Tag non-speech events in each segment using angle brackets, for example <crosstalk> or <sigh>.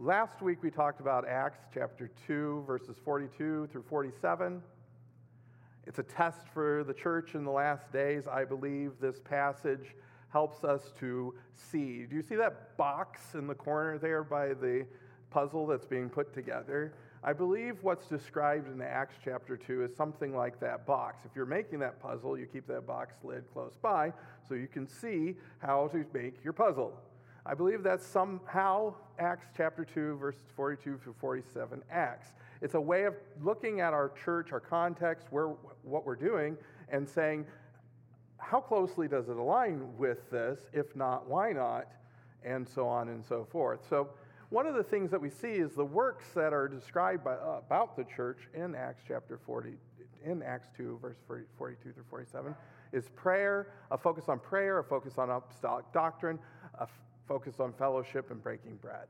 Last week we talked about Acts chapter 2, verses 42 through 47. It's a test for the church in the last days. I believe this passage helps us to see. Do you see that box in the corner there by the puzzle that's being put together? I believe what's described in Acts chapter 2 is something like that box. If you're making that puzzle, you keep that box lid close by so you can see how to make your puzzle. I believe that's somehow Acts chapter 2, verses 42 through 47 Acts. It's a way of looking at our church, our context, where, what we're doing, and saying, how closely does it align with this? If not, why not? And so on and so forth. So, one of the things that we see is the works that are described by, uh, about the church in Acts chapter 40, in Acts 2, verse 40, 42 through 47, is prayer, a focus on prayer, a focus on apostolic doctrine, a f- focus on fellowship and breaking bread.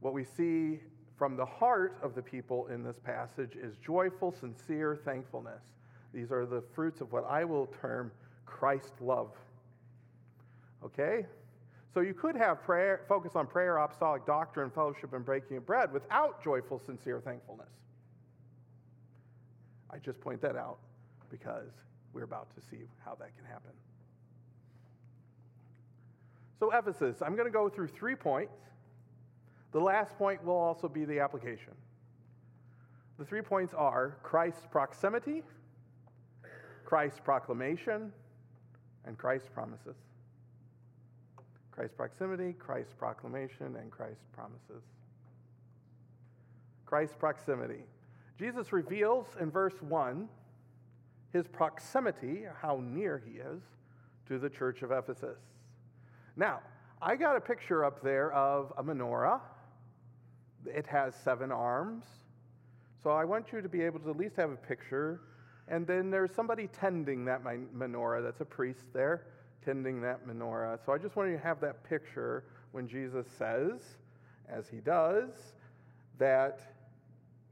What we see from the heart of the people in this passage is joyful, sincere thankfulness. These are the fruits of what I will term Christ love. Okay? So you could have prayer, focus on prayer, apostolic doctrine, fellowship, and breaking of bread without joyful, sincere thankfulness. I just point that out because we're about to see how that can happen. So, Ephesus, I'm going to go through three points. The last point will also be the application. The three points are Christ's proximity, Christ's proclamation, and Christ's promises. Christ's proximity, Christ's proclamation, and Christ's promises. Christ's proximity. Jesus reveals in verse 1 his proximity, how near he is, to the church of Ephesus. Now, I got a picture up there of a menorah. It has seven arms. So I want you to be able to at least have a picture. And then there's somebody tending that menorah. That's a priest there tending that menorah. So I just want you to have that picture when Jesus says, as he does, that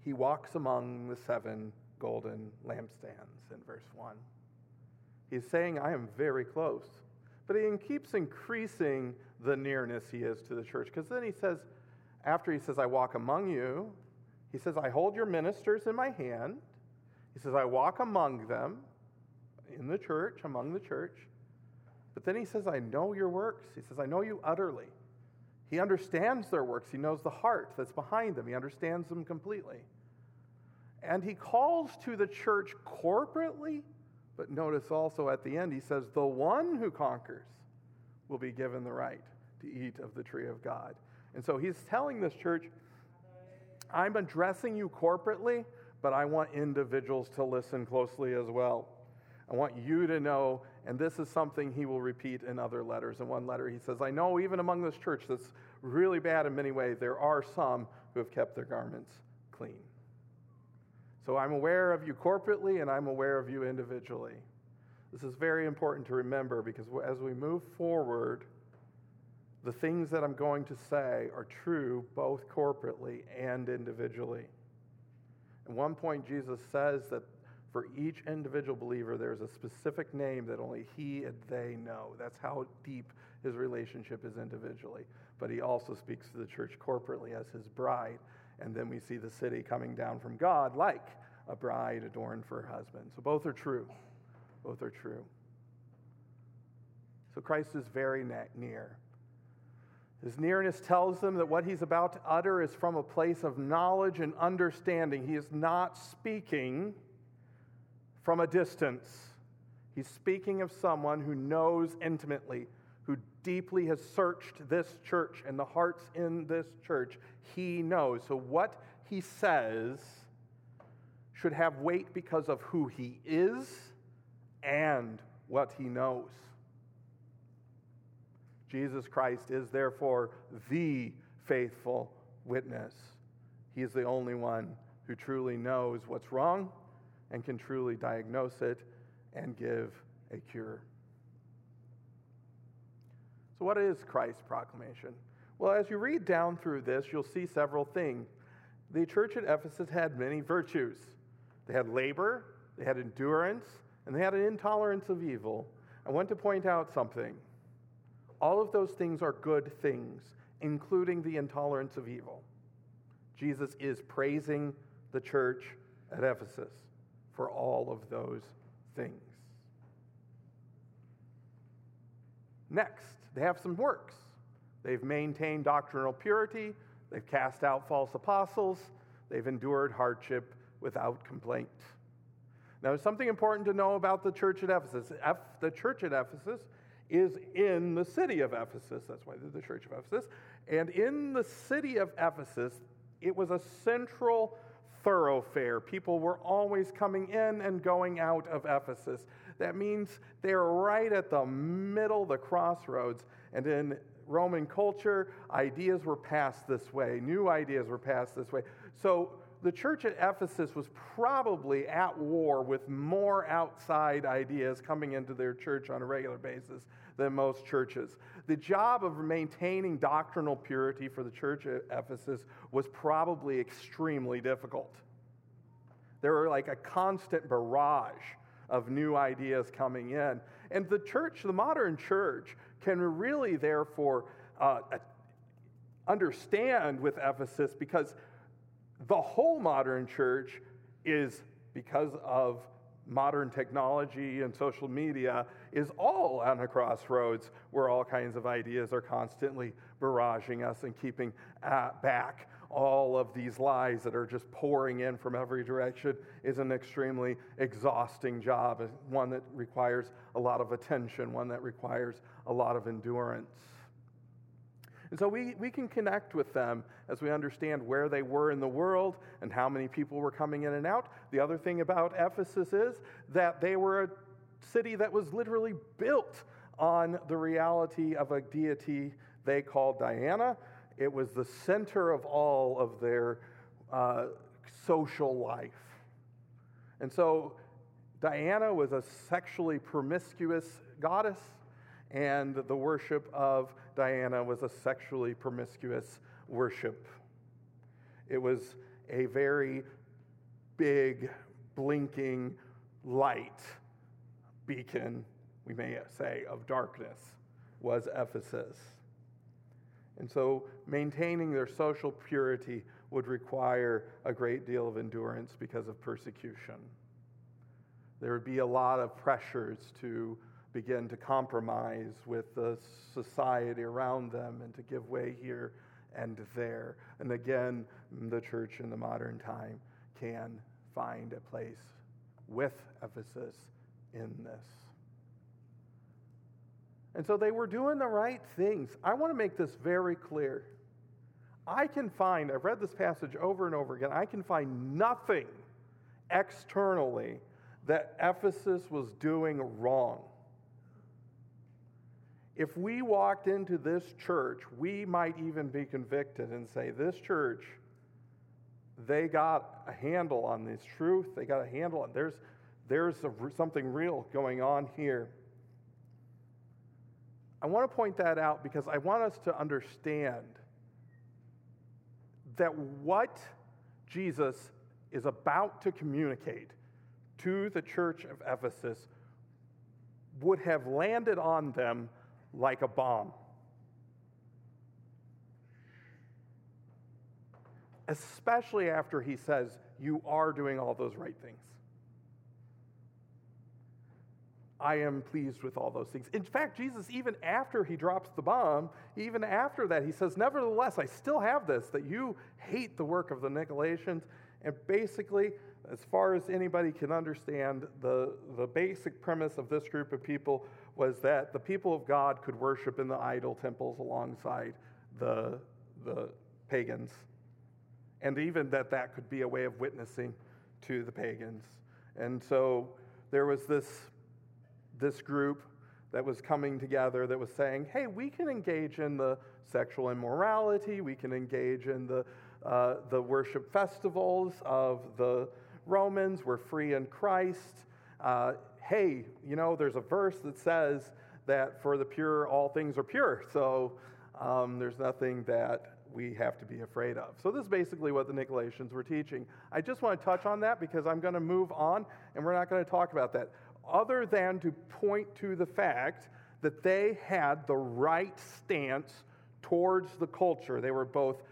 he walks among the seven golden lampstands in verse 1. He's saying, I am very close. But he keeps increasing the nearness he is to the church. Because then he says, after he says, I walk among you, he says, I hold your ministers in my hand. He says, I walk among them in the church, among the church. But then he says, I know your works. He says, I know you utterly. He understands their works. He knows the heart that's behind them. He understands them completely. And he calls to the church corporately, but notice also at the end, he says, The one who conquers will be given the right to eat of the tree of God. And so he's telling this church, I'm addressing you corporately, but I want individuals to listen closely as well. I want you to know, and this is something he will repeat in other letters. In one letter, he says, I know even among this church that's really bad in many ways, there are some who have kept their garments clean. So I'm aware of you corporately, and I'm aware of you individually. This is very important to remember because as we move forward, the things that I'm going to say are true both corporately and individually. At one point, Jesus says that for each individual believer, there's a specific name that only he and they know. That's how deep his relationship is individually. But he also speaks to the church corporately as his bride. And then we see the city coming down from God like a bride adorned for her husband. So both are true. Both are true. So Christ is very near. His nearness tells them that what he's about to utter is from a place of knowledge and understanding. He is not speaking from a distance. He's speaking of someone who knows intimately, deeply has searched this church and the hearts in this church. He knows. So, what he says should have weight because of who he is and what he knows. Jesus Christ is therefore the faithful witness. He is the only one who truly knows what's wrong and can truly diagnose it and give a cure. So, what is Christ's proclamation? Well, as you read down through this, you'll see several things. The church at Ephesus had many virtues they had labor, they had endurance, and they had an intolerance of evil. I want to point out something. All of those things are good things, including the intolerance of evil. Jesus is praising the church at Ephesus for all of those things. Next, they have some works. They've maintained doctrinal purity, they've cast out false apostles, they've endured hardship without complaint. Now, there's something important to know about the church at Ephesus. F, the church at Ephesus is in the city of Ephesus. That's why the church of Ephesus. And in the city of Ephesus, it was a central thoroughfare. People were always coming in and going out of Ephesus. That means they're right at the middle, the crossroads. And in Roman culture, ideas were passed this way, new ideas were passed this way. So the church at Ephesus was probably at war with more outside ideas coming into their church on a regular basis than most churches. The job of maintaining doctrinal purity for the church at Ephesus was probably extremely difficult. There were like a constant barrage of new ideas coming in. And the church, the modern church, can really therefore uh, understand with Ephesus because the whole modern church is, because of modern technology and social media, is all on a crossroads where all kinds of ideas are constantly barraging us and keeping uh, back all of these lies that are just pouring in from every direction is an extremely exhausting job, one that requires a lot of attention, one that requires a lot of endurance. And so we, we can connect with them as we understand where they were in the world and how many people were coming in and out. The other thing about Ephesus is that they were a city that was literally built on the reality of a deity they called Diana. It was the center of all of their uh, social life. And so Diana was a sexually promiscuous goddess, and the worship of Diana was a sexually promiscuous worship. It was a very big, blinking light beacon, we may say, of darkness was Ephesus. And so maintaining their social purity would require a great deal of endurance because of persecution. There would be a lot of pressures to begin to compromise with the society around them and to give way here and there. And again, the church in the modern time can find a place with Ephesus in this. And so they were doing the right things. I want to make this very clear. I can find, I've read this passage over and over again, I can find nothing externally that Ephesus was doing wrong. If we walked into this church, we might even be convicted and say, This church, they got a handle on this truth. They got a handle on there's there's a, something real going on here. I want to point that out because I want us to understand that what Jesus is about to communicate to the church of Ephesus would have landed on them like a bomb. Especially after he says, You are doing all those right things. I am pleased with all those things. In fact, Jesus, even after he drops the bomb, even after that, he says, Nevertheless, I still have this, that you hate the work of the Nicolaitans. And basically, as far as anybody can understand, the, the basic premise of this group of people was that the people of God could worship in the idol temples alongside the, the pagans. And even that that could be a way of witnessing to the pagans. And so there was this this group that was coming together that was saying, hey, we can engage in the sexual immorality, we can engage in the, uh, the worship festivals of the Romans, we're free in Christ. Uh, hey, you know, there's a verse that says that for the pure, all things are pure. So um, there's nothing that we have to be afraid of. So, this is basically what the Nicolaitans were teaching. I just want to touch on that because I'm going to move on and we're not going to talk about that other than to point to the fact that they had the right stance towards the culture. They were both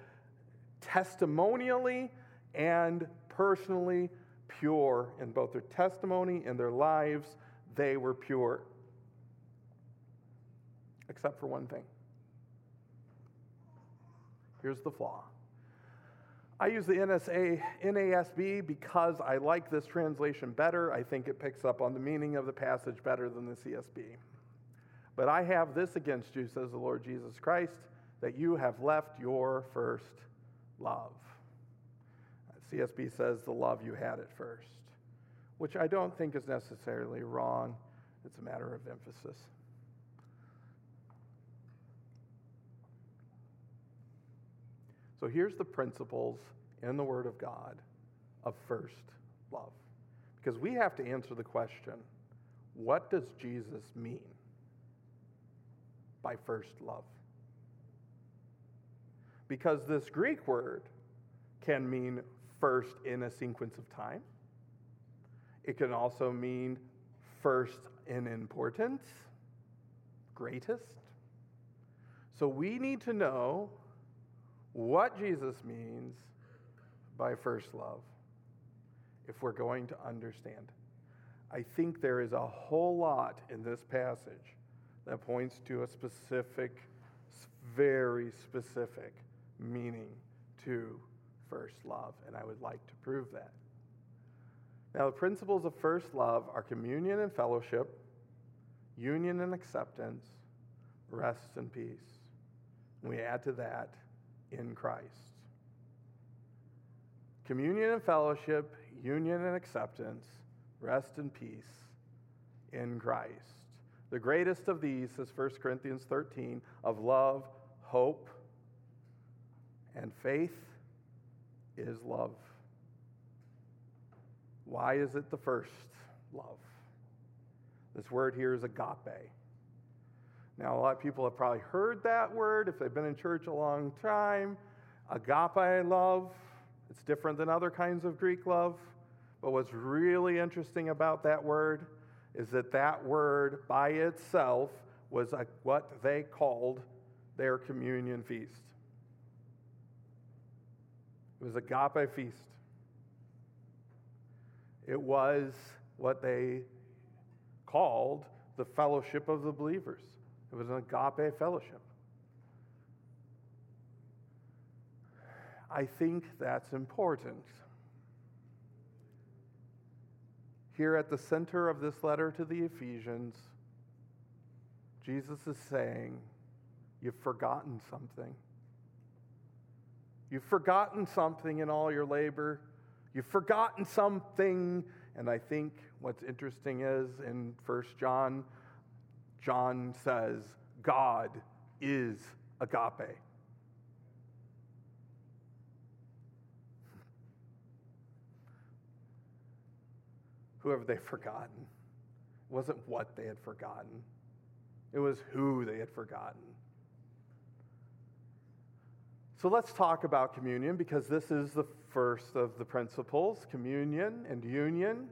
testimonially and personally pure in both their testimony and their lives. They were pure. Except for one thing. Here's the flaw. I use the NSA, NASB because I like this translation better. I think it picks up on the meaning of the passage better than the CSB. But I have this against you, says the Lord Jesus Christ, that you have left your first love. CSB says the love you had at first, which I don't think is necessarily wrong. It's a matter of emphasis. So here's the principles in the Word of God of first love. Because we have to answer the question what does Jesus mean by first love? Because this Greek word can mean first in a sequence of time, it can also mean first in importance, greatest. So we need to know what Jesus means by first love if we're going to understand. I think there is a whole lot in this passage that points to a specific, very specific meaning to first love, and I would like to prove that. Now, the principles of first love are communion and fellowship, union and acceptance, rest and peace. And we add to that in Christ. Communion and fellowship, union and acceptance, rest and peace in Christ. The greatest of these is 1 Corinthians 13 of love, hope, and faith is love. Why is it the first love? This word here is agape. Now, a lot of people have probably heard that word if they've been in church a long time. Agape love, it's different than other kinds of Greek love. But what's really interesting about that word is that that word by itself was a, what they called their communion feast. It was agape feast. It was what they called the fellowship of the believers. It was an agape fellowship. I think that's important. Here at the center of this letter to the Ephesians, Jesus is saying, You've forgotten something. You've forgotten something in all your labor. You've forgotten something. And I think what's interesting is in First John John says, God is agape. <laughs> Who have they forgotten? It wasn't what they had forgotten, it was who they had forgotten. So let's talk about communion because this is the first of the principles communion and union.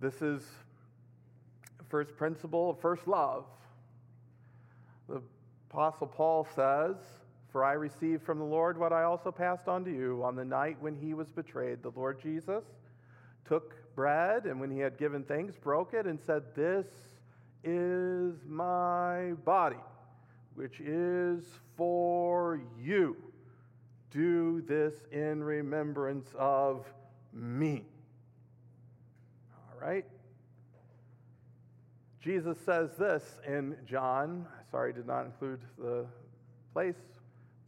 This is first principle of first love. The Apostle Paul says, For I received from the Lord what I also passed on to you on the night when he was betrayed. The Lord Jesus took bread, and when he had given thanks, broke it and said, This is my body, which is for you. Do this in remembrance of me. All right? Jesus says this in John. Sorry, did not include the place.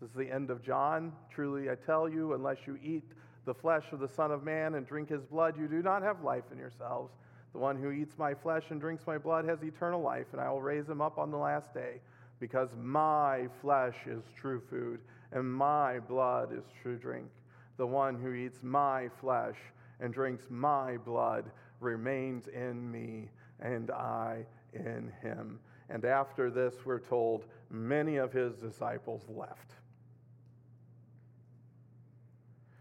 This is the end of John. Truly, I tell you, unless you eat the flesh of the Son of Man and drink his blood, you do not have life in yourselves. The one who eats my flesh and drinks my blood has eternal life, and I will raise him up on the last day, because my flesh is true food, and my blood is true drink. The one who eats my flesh and drinks my blood remains in me and I in him. And after this, we're told many of his disciples left.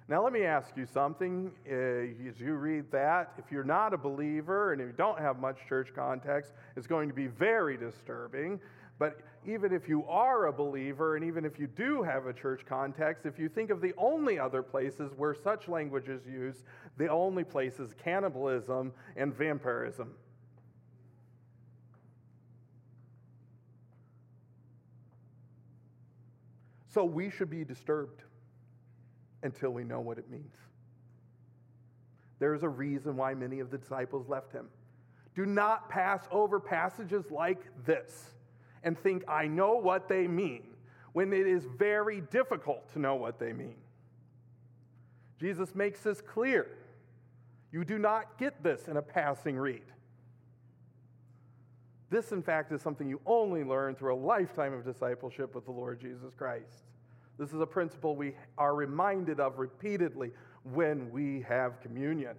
Now, let me ask you something. Uh, as you read that, if you're not a believer and if you don't have much church context, it's going to be very disturbing. But even if you are a believer, and even if you do have a church context, if you think of the only other places where such language is used, the only place is cannibalism and vampirism. So we should be disturbed until we know what it means. There is a reason why many of the disciples left him. Do not pass over passages like this and think, I know what they mean, when it is very difficult to know what they mean. Jesus makes this clear. You do not get this in a passing read. This, in fact, is something you only learn through a lifetime of discipleship with the Lord Jesus Christ. This is a principle we are reminded of repeatedly when we have communion.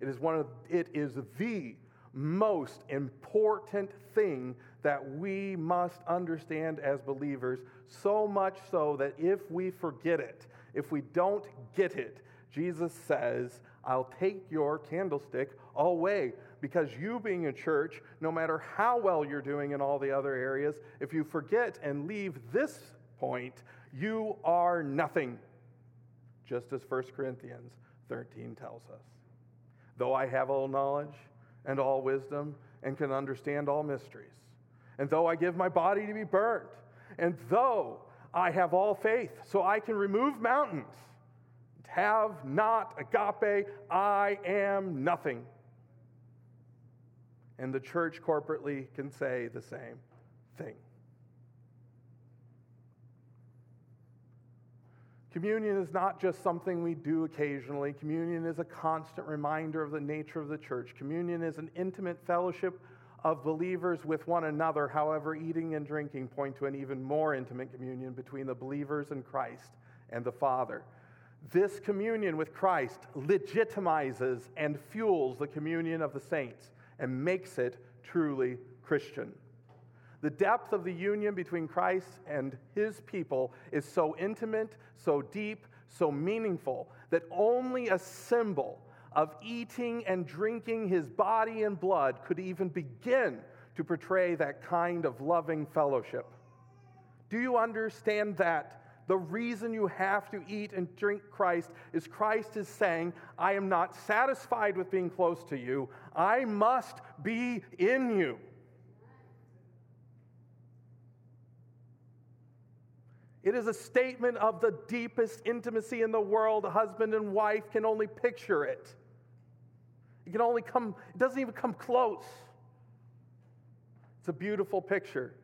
It is one of it is the most important thing that we must understand as believers, so much so that if we forget it, if we don't get it, Jesus says, I'll take your candlestick away. Because you, being a church, no matter how well you're doing in all the other areas, if you forget and leave this point, you are nothing. Just as 1 Corinthians 13 tells us. Though I have all knowledge and all wisdom and can understand all mysteries, and though I give my body to be burnt, and though I have all faith so I can remove mountains, have not agape, I am nothing. And the church corporately can say the same thing. Communion is not just something we do occasionally. Communion is a constant reminder of the nature of the church. Communion is an intimate fellowship of believers with one another. However, eating and drinking point to an even more intimate communion between the believers in Christ and the Father. This communion with Christ legitimizes and fuels the communion of the saints and makes it truly Christian. The depth of the union between Christ and his people is so intimate, so deep, so meaningful that only a symbol of eating and drinking his body and blood could even begin to portray that kind of loving fellowship. Do you understand that? The reason you have to eat and drink Christ is Christ is saying, I am not satisfied with being close to you. I must be in you. It is a statement of the deepest intimacy in the world. A husband and wife can only picture it. It can only come, it doesn't even come close. It's a beautiful picture,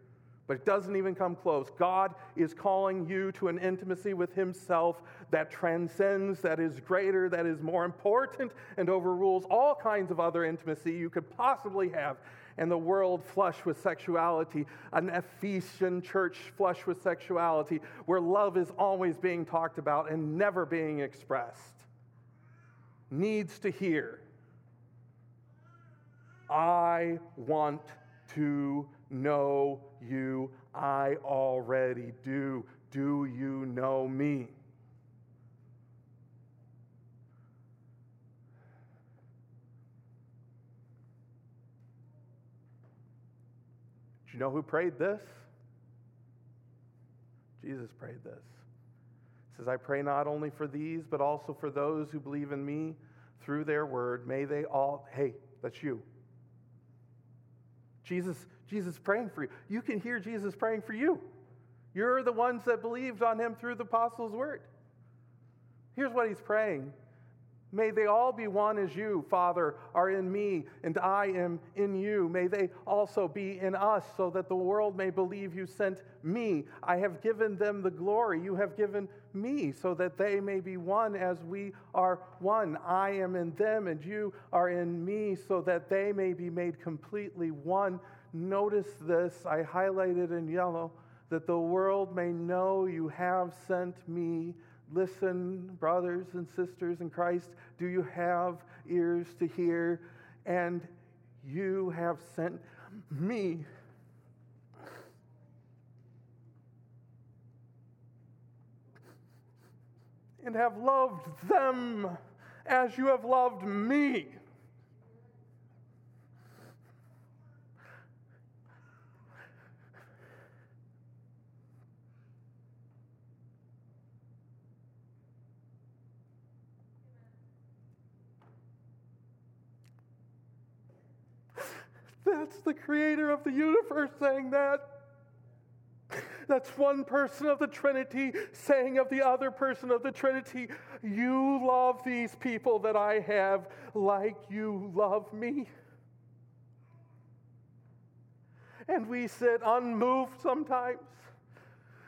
but it doesn't even come close. God is calling you to an intimacy with Himself that transcends, that is greater, that is more important, and overrules all kinds of other intimacy you could possibly have and the world flush with sexuality, an Ephesian church flush with sexuality, where love is always being talked about and never being expressed, needs to hear I want to know you. I already do. Do you know me? Do you know who prayed this? Jesus prayed this. He says, I pray not only for these, but also for those who believe in me through their word. May they all, hey, that's you. Jesus, Jesus praying for you. You can hear Jesus praying for you. You're the ones that believed on him through the apostles' word. Here's what he's praying May they all be one as you, Father, are in me, and I am in you. May they also be in us, so that the world may believe you sent me. I have given them the glory you have given me, so that they may be one as we are one. I am in them, and you are in me, so that they may be made completely one. Notice this, I highlighted in yellow, that the world may know you have sent me Listen, brothers and sisters in Christ, do you have ears to hear? And you have sent me. And have loved them as you have loved me. That's the creator of the universe saying that. That's one person of the Trinity saying of the other person of the Trinity, You love these people that I have like you love me. And we sit unmoved sometimes.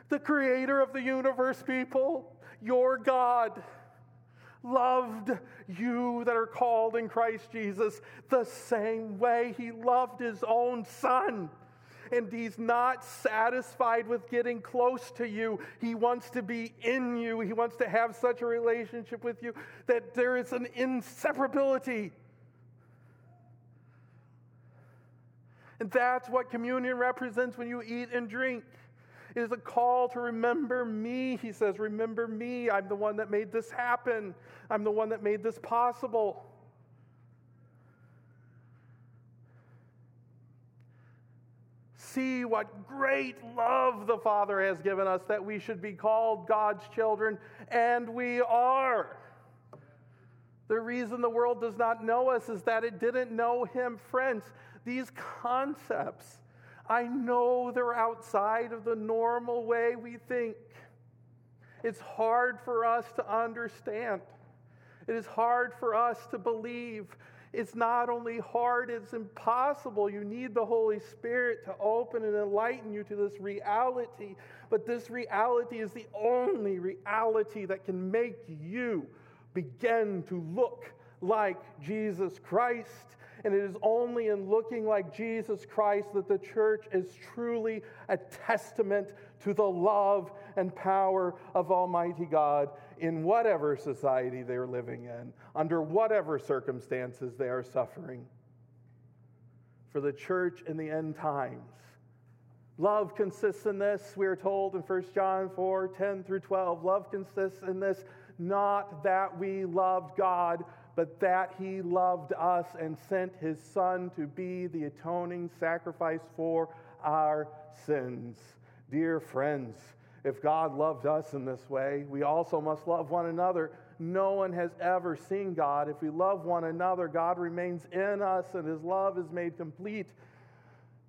The creator of the universe, people, your God, loved you that are called in Christ Jesus the same way he loved his own son and He's not satisfied with getting close to you. He wants to be in you. He wants to have such a relationship with you that there is an inseparability. And that's what communion represents when you eat and drink. It is a call to remember me. He says, Remember me. I'm the one that made this happen, I'm the one that made this possible. see what great love the Father has given us that we should be called God's children, and we are. The reason the world does not know us is that it didn't know Him. Friends, these concepts, I know they're outside of the normal way we think. It's hard for us to understand. It is hard for us to believe. It's not only hard, it's impossible. You need the Holy Spirit to open and enlighten you to this reality. But this reality is the only reality that can make you begin to look like Jesus Christ. And it is only in looking like Jesus Christ that the church is truly a testament to the love and power of Almighty God in whatever society they're living in, under whatever circumstances they are suffering. For the church in the end times, love consists in this, we are told in 1 John 4 10 through 12. Love consists in this, not that we loved God, but that he loved us and sent his Son to be the atoning sacrifice for our sins. Dear friends, if God loved us in this way, we also must love one another. No one has ever seen God. If we love one another, God remains in us and his love is made complete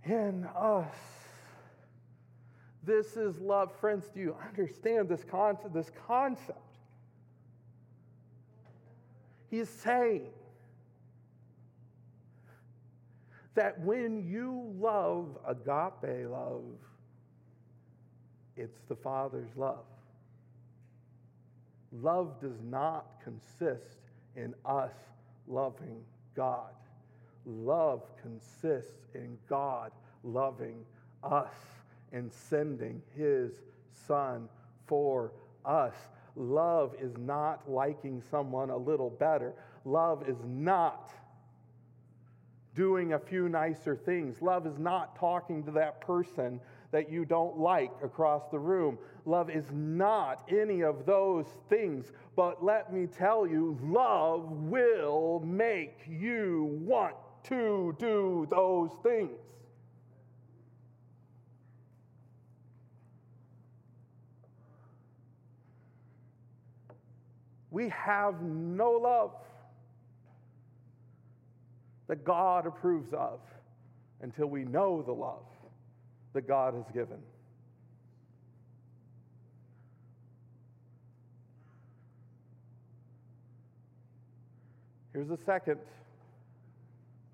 in us. This is love. Friends, do you understand this concept? This concept? He's saying that when you love agape love, it's the Father's love. Love does not consist in us loving God. Love consists in God loving us and sending his Son for us. Love is not liking someone a little better. Love is not doing a few nicer things. Love is not talking to that person that you don't like across the room. Love is not any of those things, but let me tell you, love will make you want to do those things. We have no love that God approves of until we know the love that God has given. Here's the second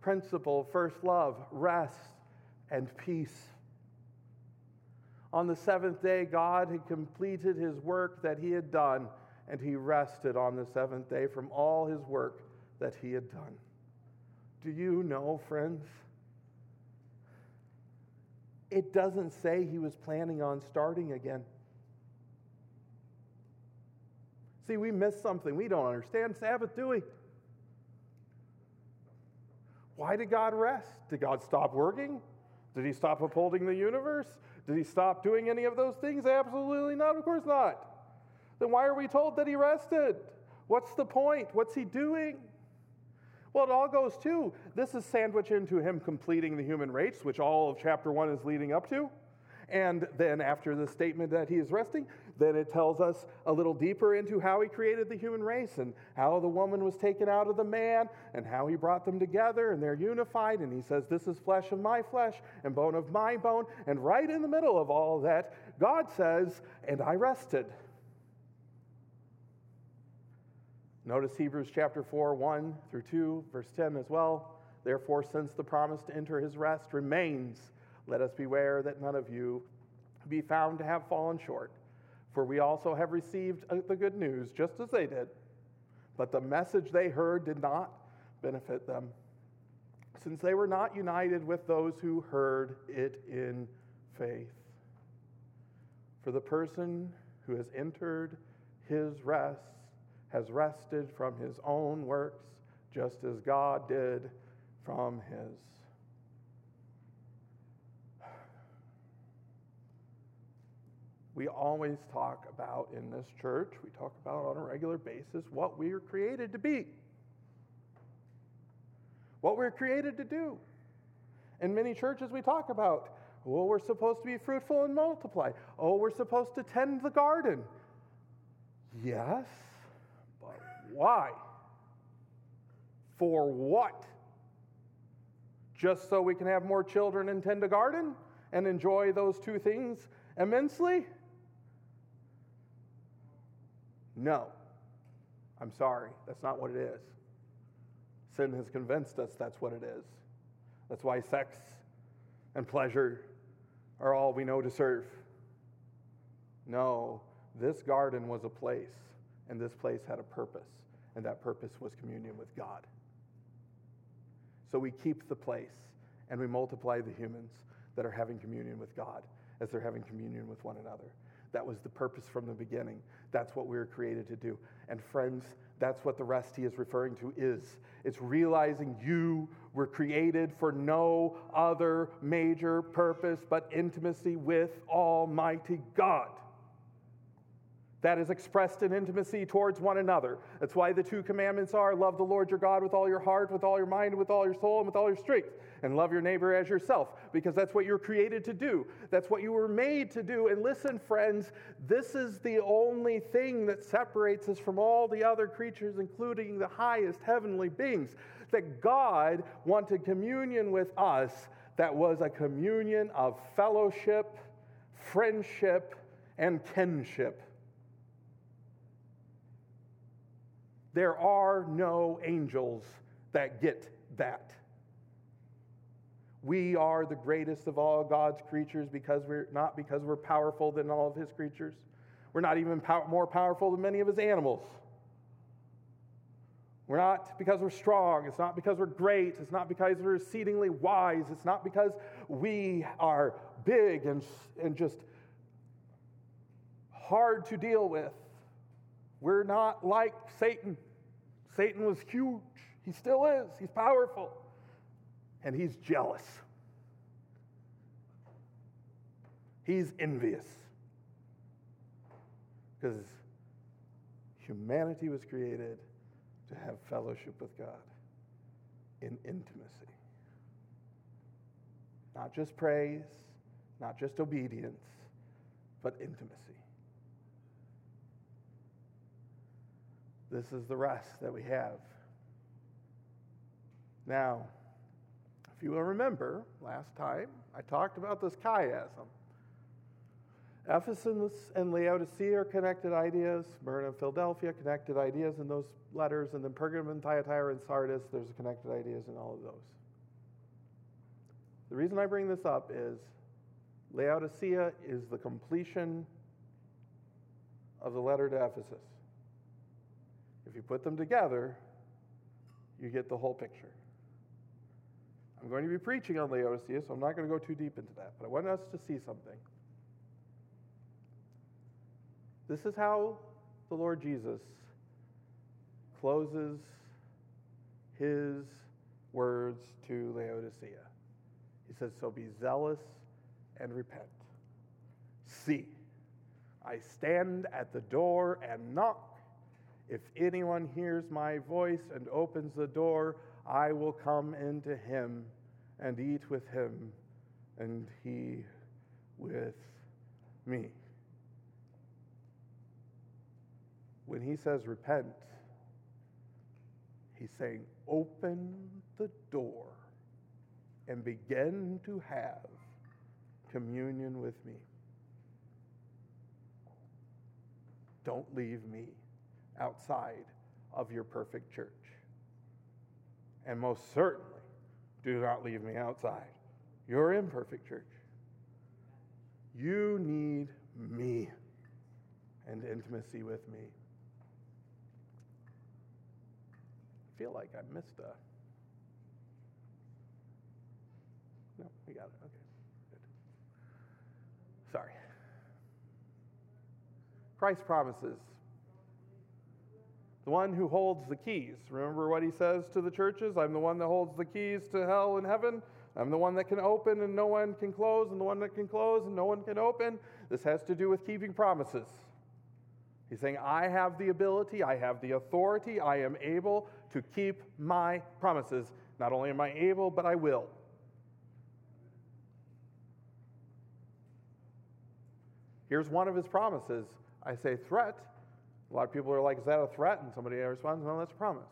principle first love, rest and peace. On the seventh day, God had completed his work that he had done, and he rested on the seventh day from all his work that he had done. Do you know, friends? it doesn't say he was planning on starting again. See, we miss something. We don't understand Sabbath, do we? Why did God rest? Did God stop working? Did he stop upholding the universe? Did he stop doing any of those things? Absolutely not. Of course not. Then why are we told that he rested? What's the point? What's he doing? Well, it all goes to this is sandwiched into him completing the human race, which all of chapter one is leading up to. And then after the statement that he is resting, then it tells us a little deeper into how he created the human race and how the woman was taken out of the man and how he brought them together and they're unified. And he says, This is flesh of my flesh and bone of my bone. And right in the middle of all that, God says, And I rested. Notice Hebrews chapter 4, 1 through 2, verse 10 as well. Therefore, since the promise to enter his rest remains, let us beware that none of you be found to have fallen short. For we also have received uh, the good news, just as they did. But the message they heard did not benefit them, since they were not united with those who heard it in faith. For the person who has entered his rest has rested from his own works, just as God did from his. We always talk about in this church, we talk about on a regular basis what we are created to be, what we're created to do. In many churches, we talk about, well, we're supposed to be fruitful and multiply. Oh, we're supposed to tend the garden. Yes, why? For what? Just so we can have more children and tend a garden and enjoy those two things immensely? No. I'm sorry. That's not what it is. Sin has convinced us that's what it is. That's why sex and pleasure are all we know to serve. No, this garden was a place, and this place had a purpose, and that purpose was communion with God. So we keep the place, and we multiply the humans that are having communion with God as they're having communion with one another. That was the purpose from the beginning. That's what we were created to do. And friends, that's what the rest he is referring to is. It's realizing you were created for no other major purpose but intimacy with Almighty God that is expressed in intimacy towards one another. That's why the two commandments are love the Lord your God with all your heart, with all your mind, with all your soul, and with all your strength, and love your neighbor as yourself, because that's what you're created to do. That's what you were made to do. And listen, friends, this is the only thing that separates us from all the other creatures, including the highest heavenly beings. That God wanted communion with us that was a communion of fellowship, friendship, and kinship. There are no angels that get that. We are the greatest of all God's creatures because we're not because we're powerful than all of his creatures. We're not even pow- more powerful than many of his animals. We're not because we're strong. It's not because we're great. It's not because we're exceedingly wise. It's not because we are big and, and just hard to deal with. We're not like Satan. Satan was huge. He still is. He's powerful. And he's jealous. He's envious. Because humanity was created to have fellowship with God in intimacy. Not just praise, not just obedience, but intimacy. This is the rest that we have. Now, if you will remember, last time I talked about this chiasm. Ephesus and Laodicea are connected ideas. Smyrna and Philadelphia, connected ideas in those letters. And then Pergamum and Thyatira and Sardis, there's connected ideas in all of those. The reason I bring this up is Laodicea is the completion of the letter to Ephesus. If you put them together, you get the whole picture. I'm going to be preaching on Laodicea, so I'm not going to go too deep into that, but I want us to see something. This is how the Lord Jesus closes his words to Laodicea. He says, So be zealous and repent. See, I stand at the door and knock. If anyone hears my voice and opens the door, I will come into him and eat with him, and he with me. when he says repent, he's saying open the door and begin to have communion with me. Don't leave me outside of your perfect church. And most certainly, do not leave me outside your imperfect church. You need me and intimacy with me. I feel like I missed a. No, we got it. Okay. Good. Sorry. Christ promises. The one who holds the keys. Remember what he says to the churches? I'm the one that holds the keys to hell and heaven. I'm the one that can open and no one can close, and the one that can close and no one can open. This has to do with keeping promises. He's saying, I have the ability, I have the authority, I am able to keep my promises. Not only am I able, but I will. Here's one of his promises. I say threat. A lot of people are like, Is that a threat? And somebody responds, No, that's a promise.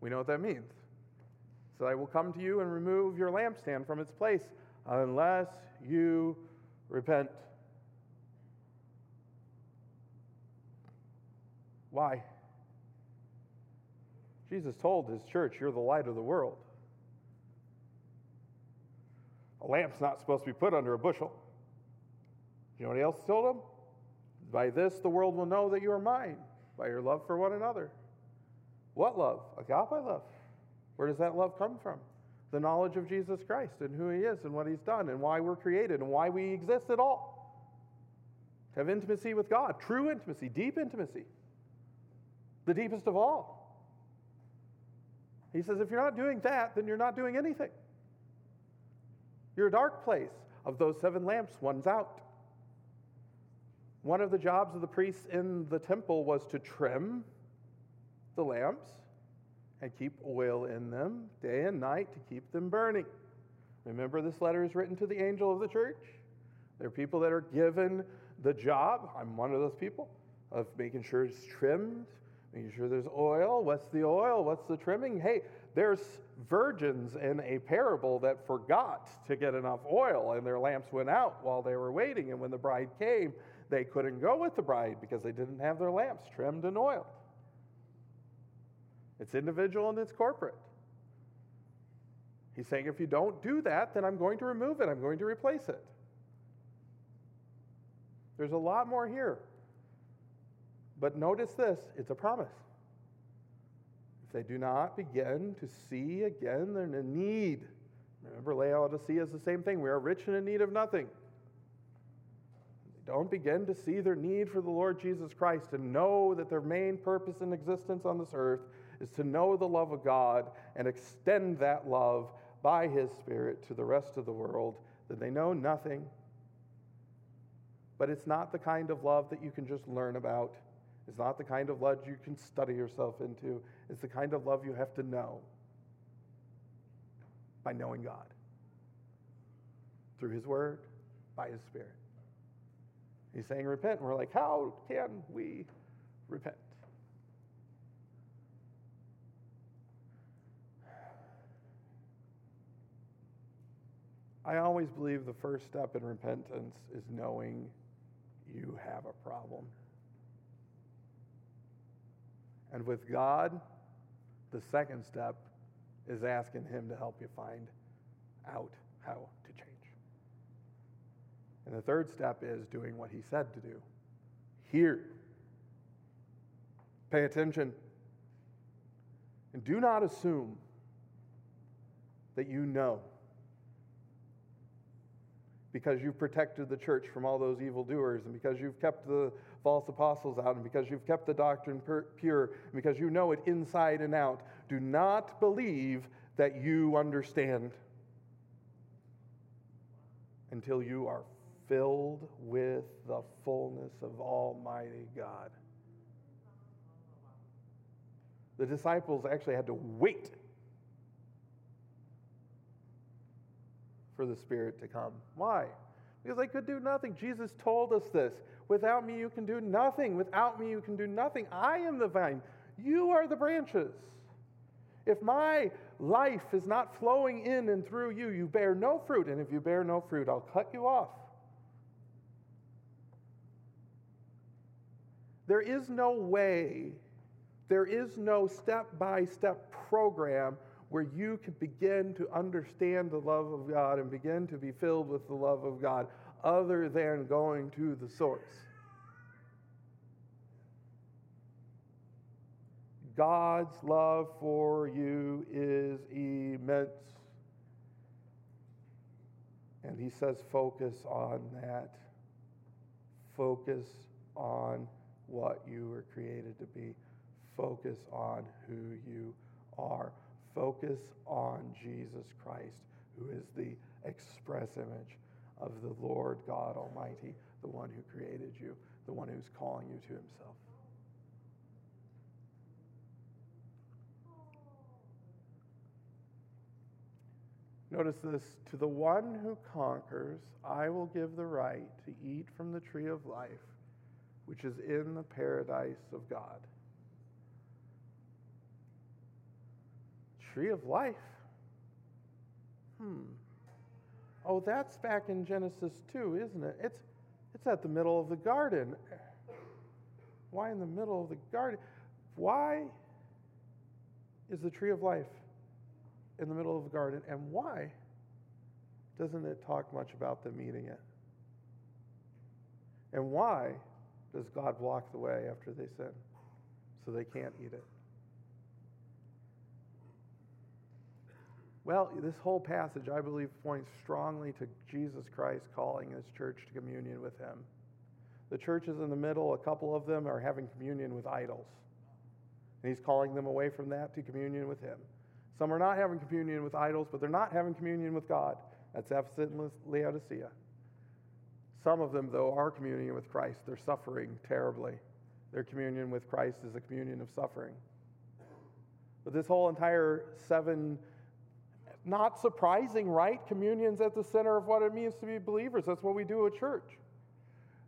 We know what that means. So I will come to you and remove your lampstand from its place unless you repent. Why? Jesus told his church, You're the light of the world. A lamp's not supposed to be put under a bushel. You know what else told them? By this the world will know that you are mine, by your love for one another. What love? Agape love. Where does that love come from? The knowledge of Jesus Christ and who he is and what he's done and why we're created and why we exist at all. To have intimacy with God, true intimacy, deep intimacy, the deepest of all. He says, if you're not doing that, then you're not doing anything. You're a dark place. Of those seven lamps, one's out. One of the jobs of the priests in the temple was to trim the lamps and keep oil in them day and night to keep them burning. Remember, this letter is written to the angel of the church. There are people that are given the job. I'm one of those people of making sure it's trimmed, making sure there's oil. What's the oil? What's the trimming? Hey, there's virgins in a parable that forgot to get enough oil, and their lamps went out while they were waiting. And when the bride came, they couldn't go with the bride because they didn't have their lamps trimmed and oiled. It's individual and it's corporate. He's saying, if you don't do that, then I'm going to remove it, I'm going to replace it. There's a lot more here. But notice this it's a promise. If they do not begin to see again, they're in need. Remember, Laodicea is the same thing. We are rich and in need of nothing. Don't begin to see their need for the Lord Jesus Christ and know that their main purpose in existence on this earth is to know the love of God and extend that love by His Spirit to the rest of the world, that they know nothing. But it's not the kind of love that you can just learn about. It's not the kind of love you can study yourself into. It's the kind of love you have to know by knowing God through His Word, by His Spirit. He's saying, Repent. And we're like, How can we repent? I always believe the first step in repentance is knowing you have a problem. And with God, the second step is asking Him to help you find out how. And the third step is doing what He said to do. Hear. Pay attention. And do not assume that you know because you've protected the church from all those evildoers, and because you've kept the false apostles out, and because you've kept the doctrine pure, and because you know it inside and out. Do not believe that you understand until you are filled with the fullness of Almighty God. The disciples actually had to wait for the Spirit to come. Why? because they could do nothing. Jesus told us this. Without me, you can do nothing. Without me, you can do nothing. I am the vine, you are the branches. If my life is not flowing in and through you, you bear no fruit. And if you bear no fruit, I'll cut you off. There is no way, there is no step by step program where you can begin to understand the love of God and begin to be filled with the love of God other than going to the source. God's love for you is immense. And he says, focus on that. Focus on what you were created to be. Focus on who you are. Focus on Jesus Christ, who is the express image of the Lord God Almighty, the one who created you, the one who's calling you to himself. Notice this to the one who conquers, I will give the right to eat from the tree of life, which is in the paradise of God. Tree of life. Hmm. Oh, that's back in Genesis 2, isn't it? It's, it's at the middle of the garden. Why in the middle of the garden? Why is the tree of life in the middle of the garden? And why doesn't it talk much about them eating it? And why does God block the way after they sin so they can't eat it? Well, this whole passage, I believe, points strongly to Jesus Christ calling his church to communion with him. The church is in the middle, a couple of them are having communion with idols. And he's calling them away from that to communion with him. Some are not having communion with idols, but they're not having communion with God. That's Ephesus and Laodicea. Some of them, though, are communing with Christ. They're suffering terribly. Their communion with Christ is a communion of suffering. But this whole entire seven not surprising, right? Communion's at the center of what it means to be believers. That's what we do at church.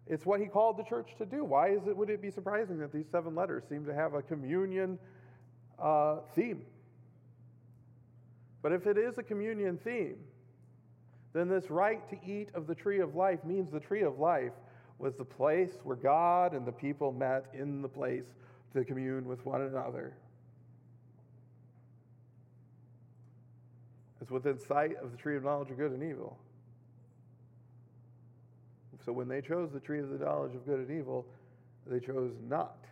It's what he called the church to do. Why is it, would it be surprising that these seven letters seem to have a communion uh, theme? But if it is a communion theme, then this right to eat of the tree of life means the tree of life was the place where God and the people met in the place to commune with one another. It's within sight of the tree of knowledge of good and evil. So when they chose the tree of the knowledge of good and evil, they chose not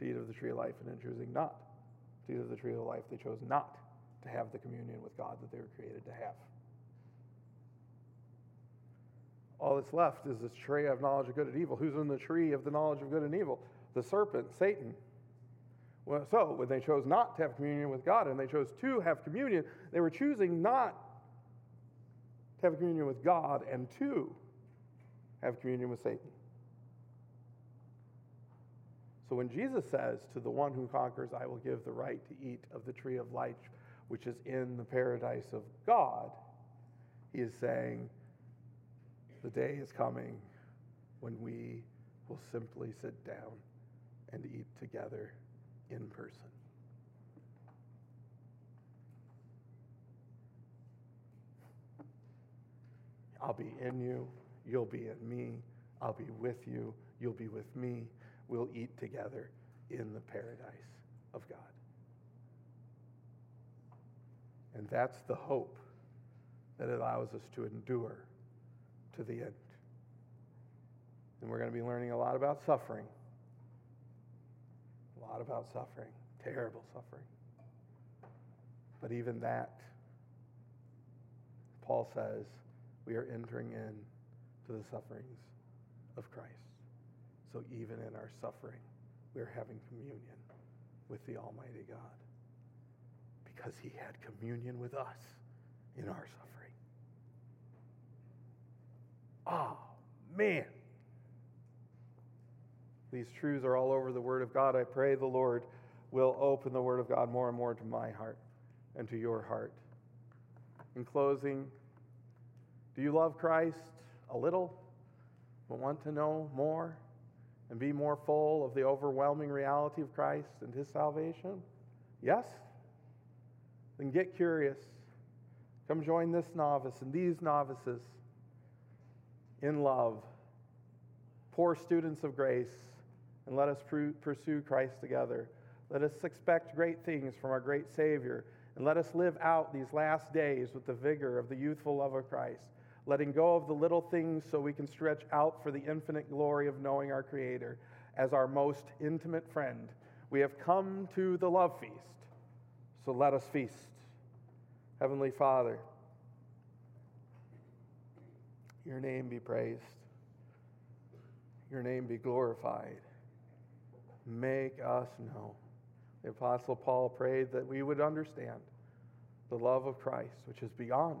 to eat of the tree of life, and in choosing not to eat of the tree of life, they chose not to have the communion with God that they were created to have. All that's left is this tree of knowledge of good and evil. Who's in the tree of the knowledge of good and evil? The serpent, Satan. Well, so when they chose not to have communion with God and they chose to have communion, they were choosing not to have communion with God and to have communion with Satan. So when Jesus says, To the one who conquers, I will give the right to eat of the tree of life, which is in the paradise of God, he is saying, The day is coming when we will simply sit down and eat together in person. I'll be in you, you'll be in me, I'll be with you, you'll be with me. We'll eat together in the paradise of God. And that's the hope that allows us to endure to the end. And we're going to be learning a lot about suffering A lot about suffering, terrible suffering. But even that, Paul says, we are entering in to the sufferings of Christ. So even in our suffering, we are having communion with the Almighty God because he had communion with us in our suffering. Oh, man. These truths are all over the Word of God. I pray the Lord will open the Word of God more and more to my heart and to your heart. In closing, Do you love Christ a little, but want to know more and be more full of the overwhelming reality of Christ and his salvation? Yes? Then get curious. Come join this novice and these novices in love, poor students of grace, and let us pursue Christ together. Let us expect great things from our great Savior, and let us live out these last days with the vigor of the youthful love of Christ, letting go of the little things so we can stretch out for the infinite glory of knowing our Creator as our most intimate friend. We have come to the love feast, so let us feast. Heavenly Father, your name be praised, your name be glorified. Make us know. The Apostle Paul prayed that we would understand the love of Christ, which is beyond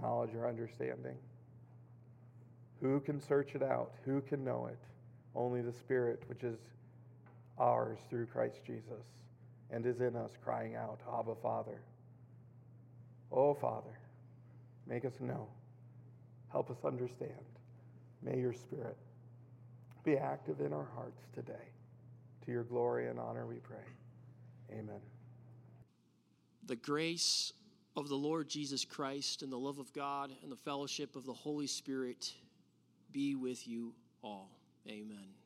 knowledge or understanding. Who can search it out? Who can know it? Only the Spirit, which is ours through Christ Jesus and is in us, crying out, Abba, Father. Oh, Father, make us know. Help us understand. May your Spirit be active in our hearts today. To your glory and honor, we pray. Amen. The grace of the Lord Jesus Christ and the love of God and the fellowship of the Holy Spirit be with you all. Amen.